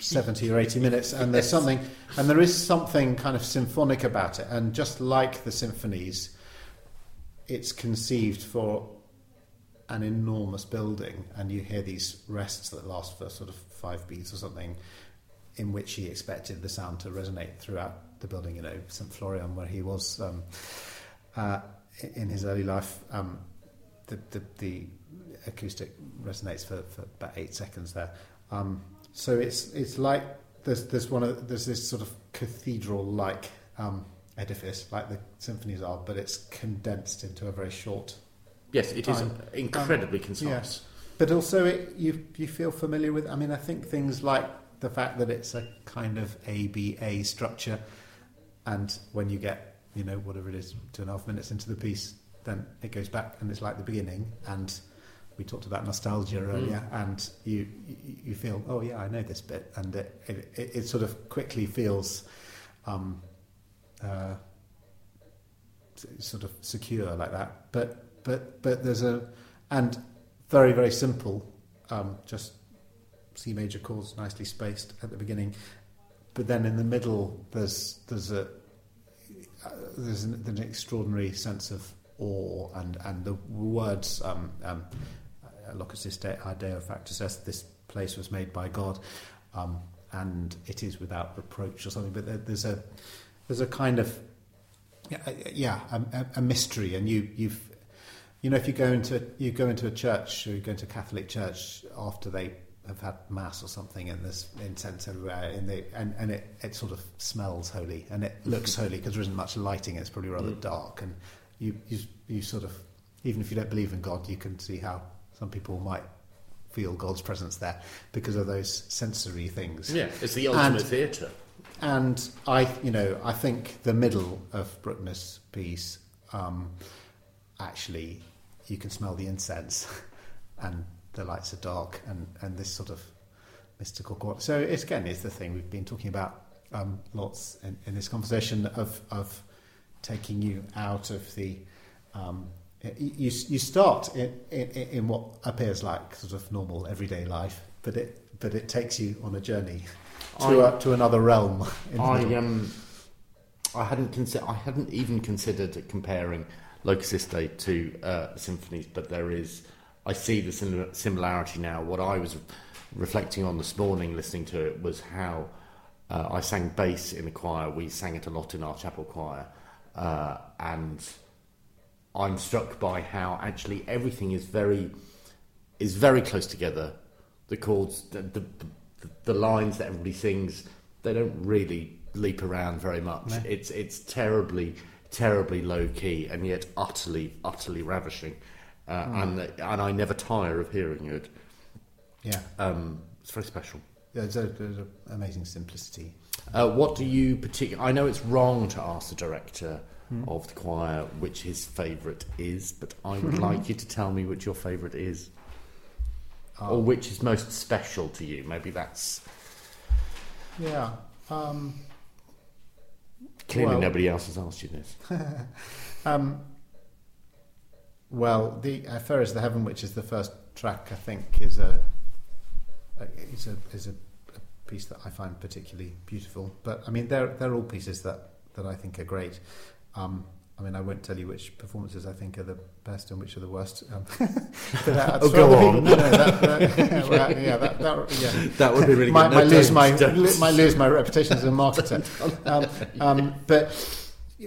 70 or 80 minutes and there's something and there is something kind of symphonic about it and just like the symphonies it's conceived for an enormous building, and you hear these rests that last for sort of five beats or something, in which he expected the sound to resonate throughout the building. You know, St Florian, where he was um, uh, in his early life, um, the, the, the acoustic resonates for, for about eight seconds there. Um, so it's it's like there's there's one of there's this sort of cathedral like um, edifice like the symphonies are, but it's condensed into a very short. Yes, it is Time. incredibly Um, concise. yes. But also, it, you you feel familiar with. I mean, I think things like the fact that it's a kind of ABA structure, and when you get you know whatever it is two and a half minutes into the piece, then it goes back and it's like the beginning. And we talked about nostalgia earlier, and you you, feel oh yeah I know this bit, and it it, it, sort of quickly feels. Um, uh, sort of secure like that. But but but there's a and very very simple, um, just C major chords nicely spaced at the beginning, but then in the middle there's there's a uh, there's an, an extraordinary sense of awe and and the words um, um, locus est deo factus est this place was made by God um, and it is without reproach or something. But there's a there's a kind of yeah, uh, yeah a, a, mystery. And you you've you know if you go into you go into a church or you go into a Catholic church after they have had mass or something and there's incense everywhere and they and, and it, it sort of smells holy and it looks holy because there isn't much lighting it's probably rather Mm. dark and you, you you sort of even if you don't believe in God you can see how some people might feel God's presence there because of those sensory things Yeah, it's the ultimate And- theatre. and I, you know, I think the middle of Bruckner's piece, um, actually, you can smell the incense, and the lights are dark, and, and this sort of mystical quality. So it's again, it's the thing we've been talking about um, lots in, in this conversation of of taking you out of the. Um, you you start in, in, in what appears like sort of normal everyday life, but it but it takes you on a journey to I- to another realm. In I um, I hadn't consider, I hadn't even considered comparing Locus Iste to uh, symphonies, but there is. I see the sim- similarity now. What I was reflecting on this morning, listening to it, was how uh, I sang bass in the choir. We sang it a lot in our chapel choir, uh, and I'm struck by how actually everything is very is very close together. The chords, the, the, the, lines that everybody sings, they don't really leap around very much. No. It's it's terribly terribly low key and yet utterly utterly ravishing, uh, and and I never tire of hearing it. yeah, Um, it's very special. there's a, there's an amazing simplicity. Uh, what do you particularly? I know it's wrong to ask the director of the choir which his favourite is, but I would like you to tell me which your favourite is, or which is most special to you. Maybe that's Yeah. Um, clearly Well- nobody else has asked you this. um, well, the uh, Faire is the Heaven, which is the first track, I think, is a a- is a is a, a piece that I find particularly beautiful. But I mean, they're they're all pieces that that I think are great. Um, I mean, I won't tell you which performances I think are the best and which are the worst. Um, that- Oh, go people- on. No, no, that, that, well, yeah, that, that, yeah. That would be really might, good. No, might lose my li- might lose my reputation as a marketer. um, um, but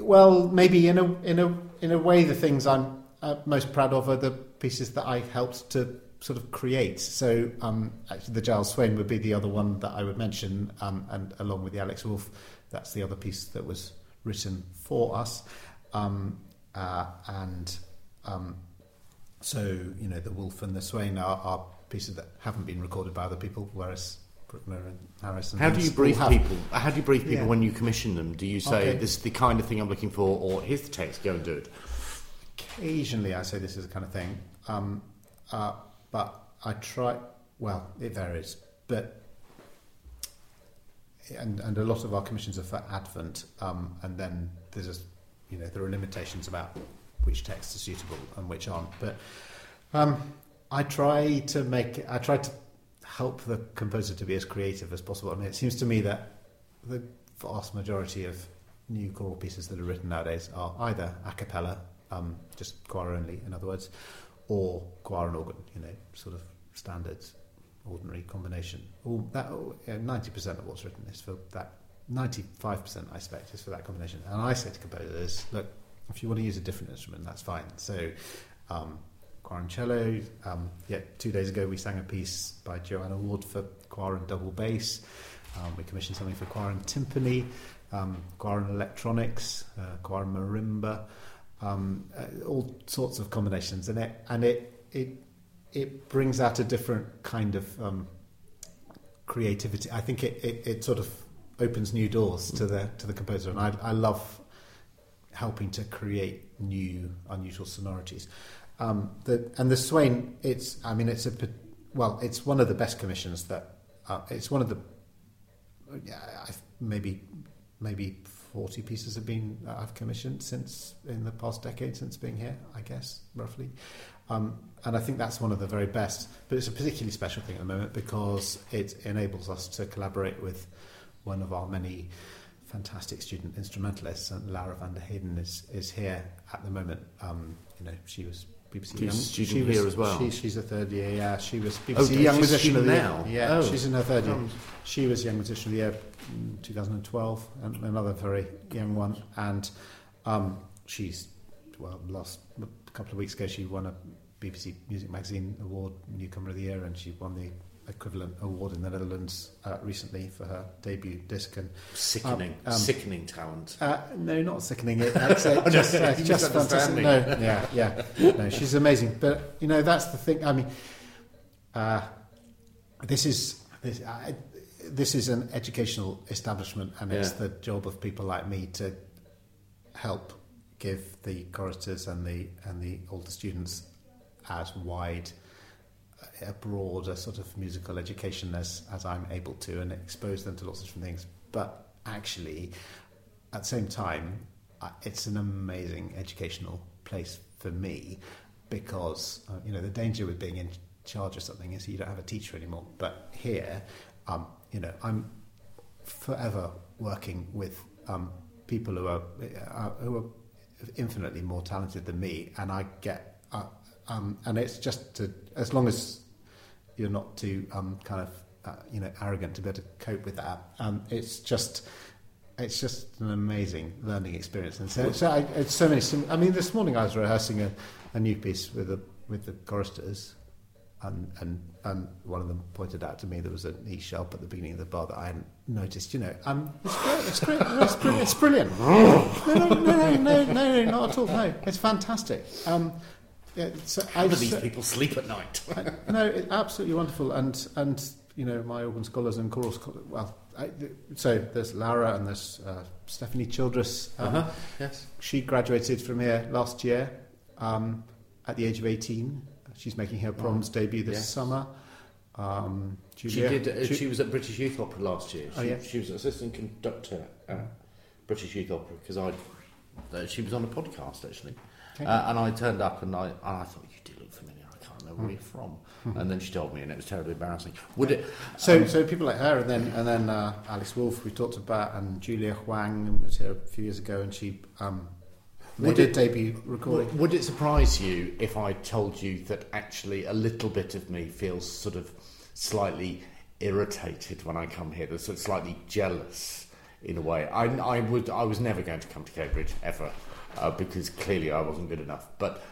well, maybe in a in a in a way, the things I'm uh, most proud of are the pieces that I helped to sort of create. So um, actually, the Giles Swayne would be the other one that I would mention, um, and along with the Alex Woolf, that's the other piece that was written for us. Um, uh, and um, so, you know, the Woolf and the Swayne are, are pieces that haven't been recorded by other people, whereas Bruckner and Harris and How do you brief have. people? How do you brief people Yeah. when you commission them? Do you say Okay. this is the kind of thing I'm looking for, or here's the text, go and do it? Occasionally, I say this is the kind of thing, um, uh, but I try. Well, it varies, but and and a lot of our commissions are for Advent, um, and then there's a, you know there are limitations about which texts are suitable and which aren't. But um, I try to make I try to help the composer to be as creative as possible. Mean, it seems to me that the vast majority of new choral pieces that are written nowadays are either a cappella um, just choir only, in other words, or choir and organ, you know, sort of standard, ordinary combination. All that ninety percent of what's written is for that. Ninety-five percent, I expect, is for that combination. And I say to composers, look, if you want to use a different instrument, that's fine. So, um, choir and cello. Um, yeah, two days ago we sang a piece by Joanna Ward for choir and double bass. Um, we commissioned something for choir and timpani, um, choir and electronics, uh, choir and marimba, um, uh, all sorts of combinations, and it and it it it brings out a different kind of um, creativity. I think it, it, it sort of opens new doors to the to the composer, and I, I love helping to create new unusual sonorities. Um, the, and the Swayne, it's I mean it's a well, it's one of the best commissions that uh, it's one of the yeah, I've maybe maybe 40 pieces have been uh, I've commissioned since in the past decade since being here, I guess, roughly. Um, and I think that's one of the very best. But it's a particularly special thing at the moment because it enables us to collaborate with one of our many fantastic student instrumentalists, and Lara van der Heijden is, is here at the moment. Um, you know, she was BBC She's Young. student she was, here as well. She, she's a third year. Yeah, she was BBC Oh, Young Musician of the student Year. now? Yeah, Oh. she's in her third year. She was Young Musician of the Year in 2012, and another very young one. And um, she's, well, last a couple of weeks ago, she won a BBC Music Magazine Award, Newcomer of the Year, and she won the equivalent award in the Netherlands uh, recently for her debut disc. And Sickening, Um, um, sickening talent. uh, no, not sickening. It, it's, uh, just, uh, just fantastic. No, yeah, yeah. No, she's amazing. But you know, that's the thing. I mean, uh, this is this, I, this is an educational establishment, and it's the job of people like me to help give the choristers and the and the older students as wide a broader sort of musical education as as I'm able to and expose them to lots of different things. But actually at the same time it's an amazing educational place for me because uh, you know the danger with being in charge of something is you don't have a teacher anymore. But here um, you know I'm forever working with um, people who are uh, who are infinitely more talented than me, and I get uh, um, and it's just to as long as you're not too um, kind of uh, you know arrogant to be able to cope with that. Um, it's just it's just an amazing learning experience, and so, so I, it's so many. Sim- I mean, this morning I was rehearsing a, a new piece with the with the choristers, and, and and one of them pointed out to me there was an E sharp at the beginning of the bar that I hadn't noticed. You know, um, it's great, it's great, it's, brilliant, it's brilliant. No, no, no, no, no, no, no, not at all. No, it's fantastic. Um, yeah, it's, How I do these so- people sleep at night? I- no, it's absolutely wonderful, and and you know my organ scholars and choral scholars. Well, I, so there's Lara and there's uh, Stephanie Childress. Um, uh-huh. Yes. She graduated from here last year um, at the age of 18. She's making her proms debut this yes. summer. Um, She did. Uh, Ju- she was at British Youth Opera last year. She, Oh, yeah. she was assistant conductor at British Youth Opera because I. Uh, she was on a podcast actually. Uh, and I turned up and I and I thought you do look familiar. I can't know Hmm. where you're from. And then she told me, and it was terribly embarrassing. Would it? So, um, so people like her, and then and then uh, Alice Woolf, we talked about, and Julia Hwang was here a few years ago, and she um, Would made a it- debut recording. Would, would it surprise you if I told you that actually a little bit of me feels sort of slightly irritated when I come here, of slightly jealous in a way? I, I would, I was never going to come to Cambridge ever uh, because clearly I wasn't good enough. But,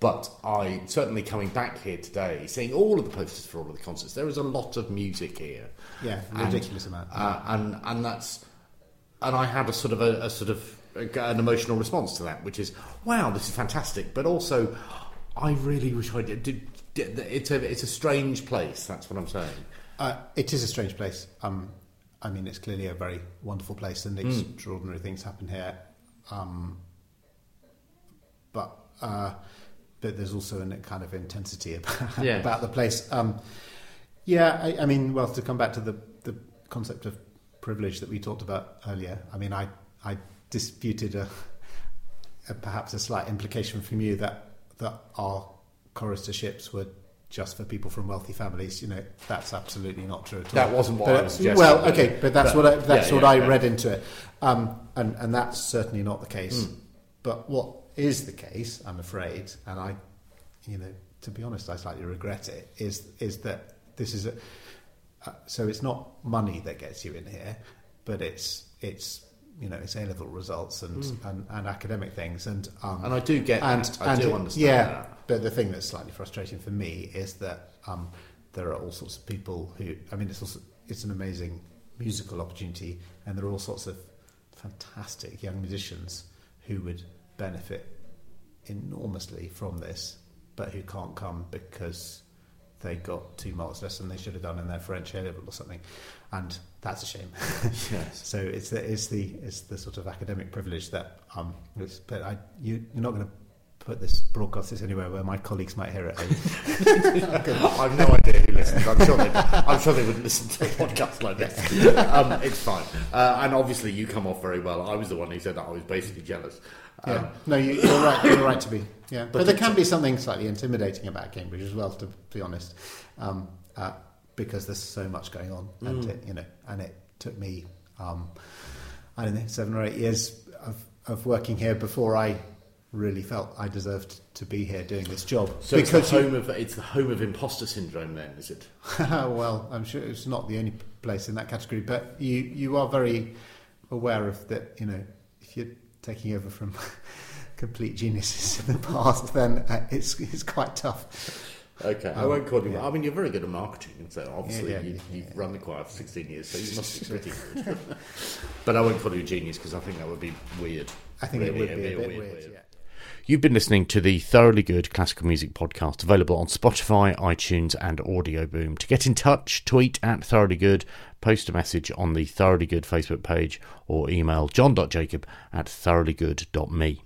but I certainly coming back here today, seeing all of the posters for all of the concerts, there is a lot of music here. Yeah, And, ridiculous amount. Uh, and and that's and I had a sort of a, a sort of an emotional response to that, which is wow, this is fantastic, but also I really wish I did. did, did it's a it's a strange place. That's what I'm saying. Uh, it is a strange place. Um, I mean, it's clearly a very wonderful place, and extraordinary things happen here. Um, but uh, but there's also a kind of intensity about, Yeah. about the place. Um, yeah, I, I mean, well, to come back to the the concept of privilege that we talked about earlier. I mean, I I disputed a, a perhaps a slight implication from you that that our choristerships were just for people from wealthy families. You know, that's absolutely not true at all. That wasn't what But- I was suggesting. Well, okay, but that's But- what I, that's yeah, what yeah, I read into it, um, and and that's certainly not the case. Mm. But what is the case, I'm afraid, and I, you know, to be honest, I slightly regret it. Is is that this is a uh, so it's not money that gets you in here, but it's it's you know it's A level results and, Mm. and and academic things and um, And I do get and, that. I and do understand yeah, that. but the thing that's slightly frustrating for me is that um, there are all sorts of people who. I mean, it's also it's an amazing musical opportunity, and there are all sorts of fantastic young musicians who would benefit enormously from this, but who can't come because they got two marks less than they should have done in their French A level or something, and that's a shame. Yes. So it's the it's the it's the sort of academic privilege that um. It's, but I you you're not going to put this broadcast this anywhere where my colleagues might hear it. I've no idea I'm sure they, I'm sure they wouldn't listen to a podcast like this. Um, it's fine. Uh, and obviously, you come off very well. I was the one who said that I was basically jealous. Um, yeah. No, you, you're right. You're right to be. Yeah, but, But there can be something slightly intimidating about Cambridge as well, to be honest, um, uh, because there's so much going on, and Mm. it, you know, and it took me, um, I don't know, seven or eight years of, of working here before I really felt I deserved to be here doing this job. So because it's the you- home of it's the home of imposter syndrome. Then is it? well, I'm sure it's not the only place in that category, but you you are very aware of that. You know, if you're taking over from complete geniuses in the past, then uh, it's it's quite tough. Okay, I Um, won't call you. yeah. I mean, you're very good at marketing, and so obviously Yeah, yeah, you, yeah. run the choir for 16 years, so you must be pretty good. but I won't call you a genius because I think that would be weird. I think it would be it'd a bit weird. yeah. You've been listening to the Thoroughly Good Classical Music Podcast, available on Spotify, iTunes, and Audio Boom. To get in touch, tweet at Thoroughly Good, post a message on the Thoroughly Good Facebook page, or email john.jacob at thoroughlygood.me.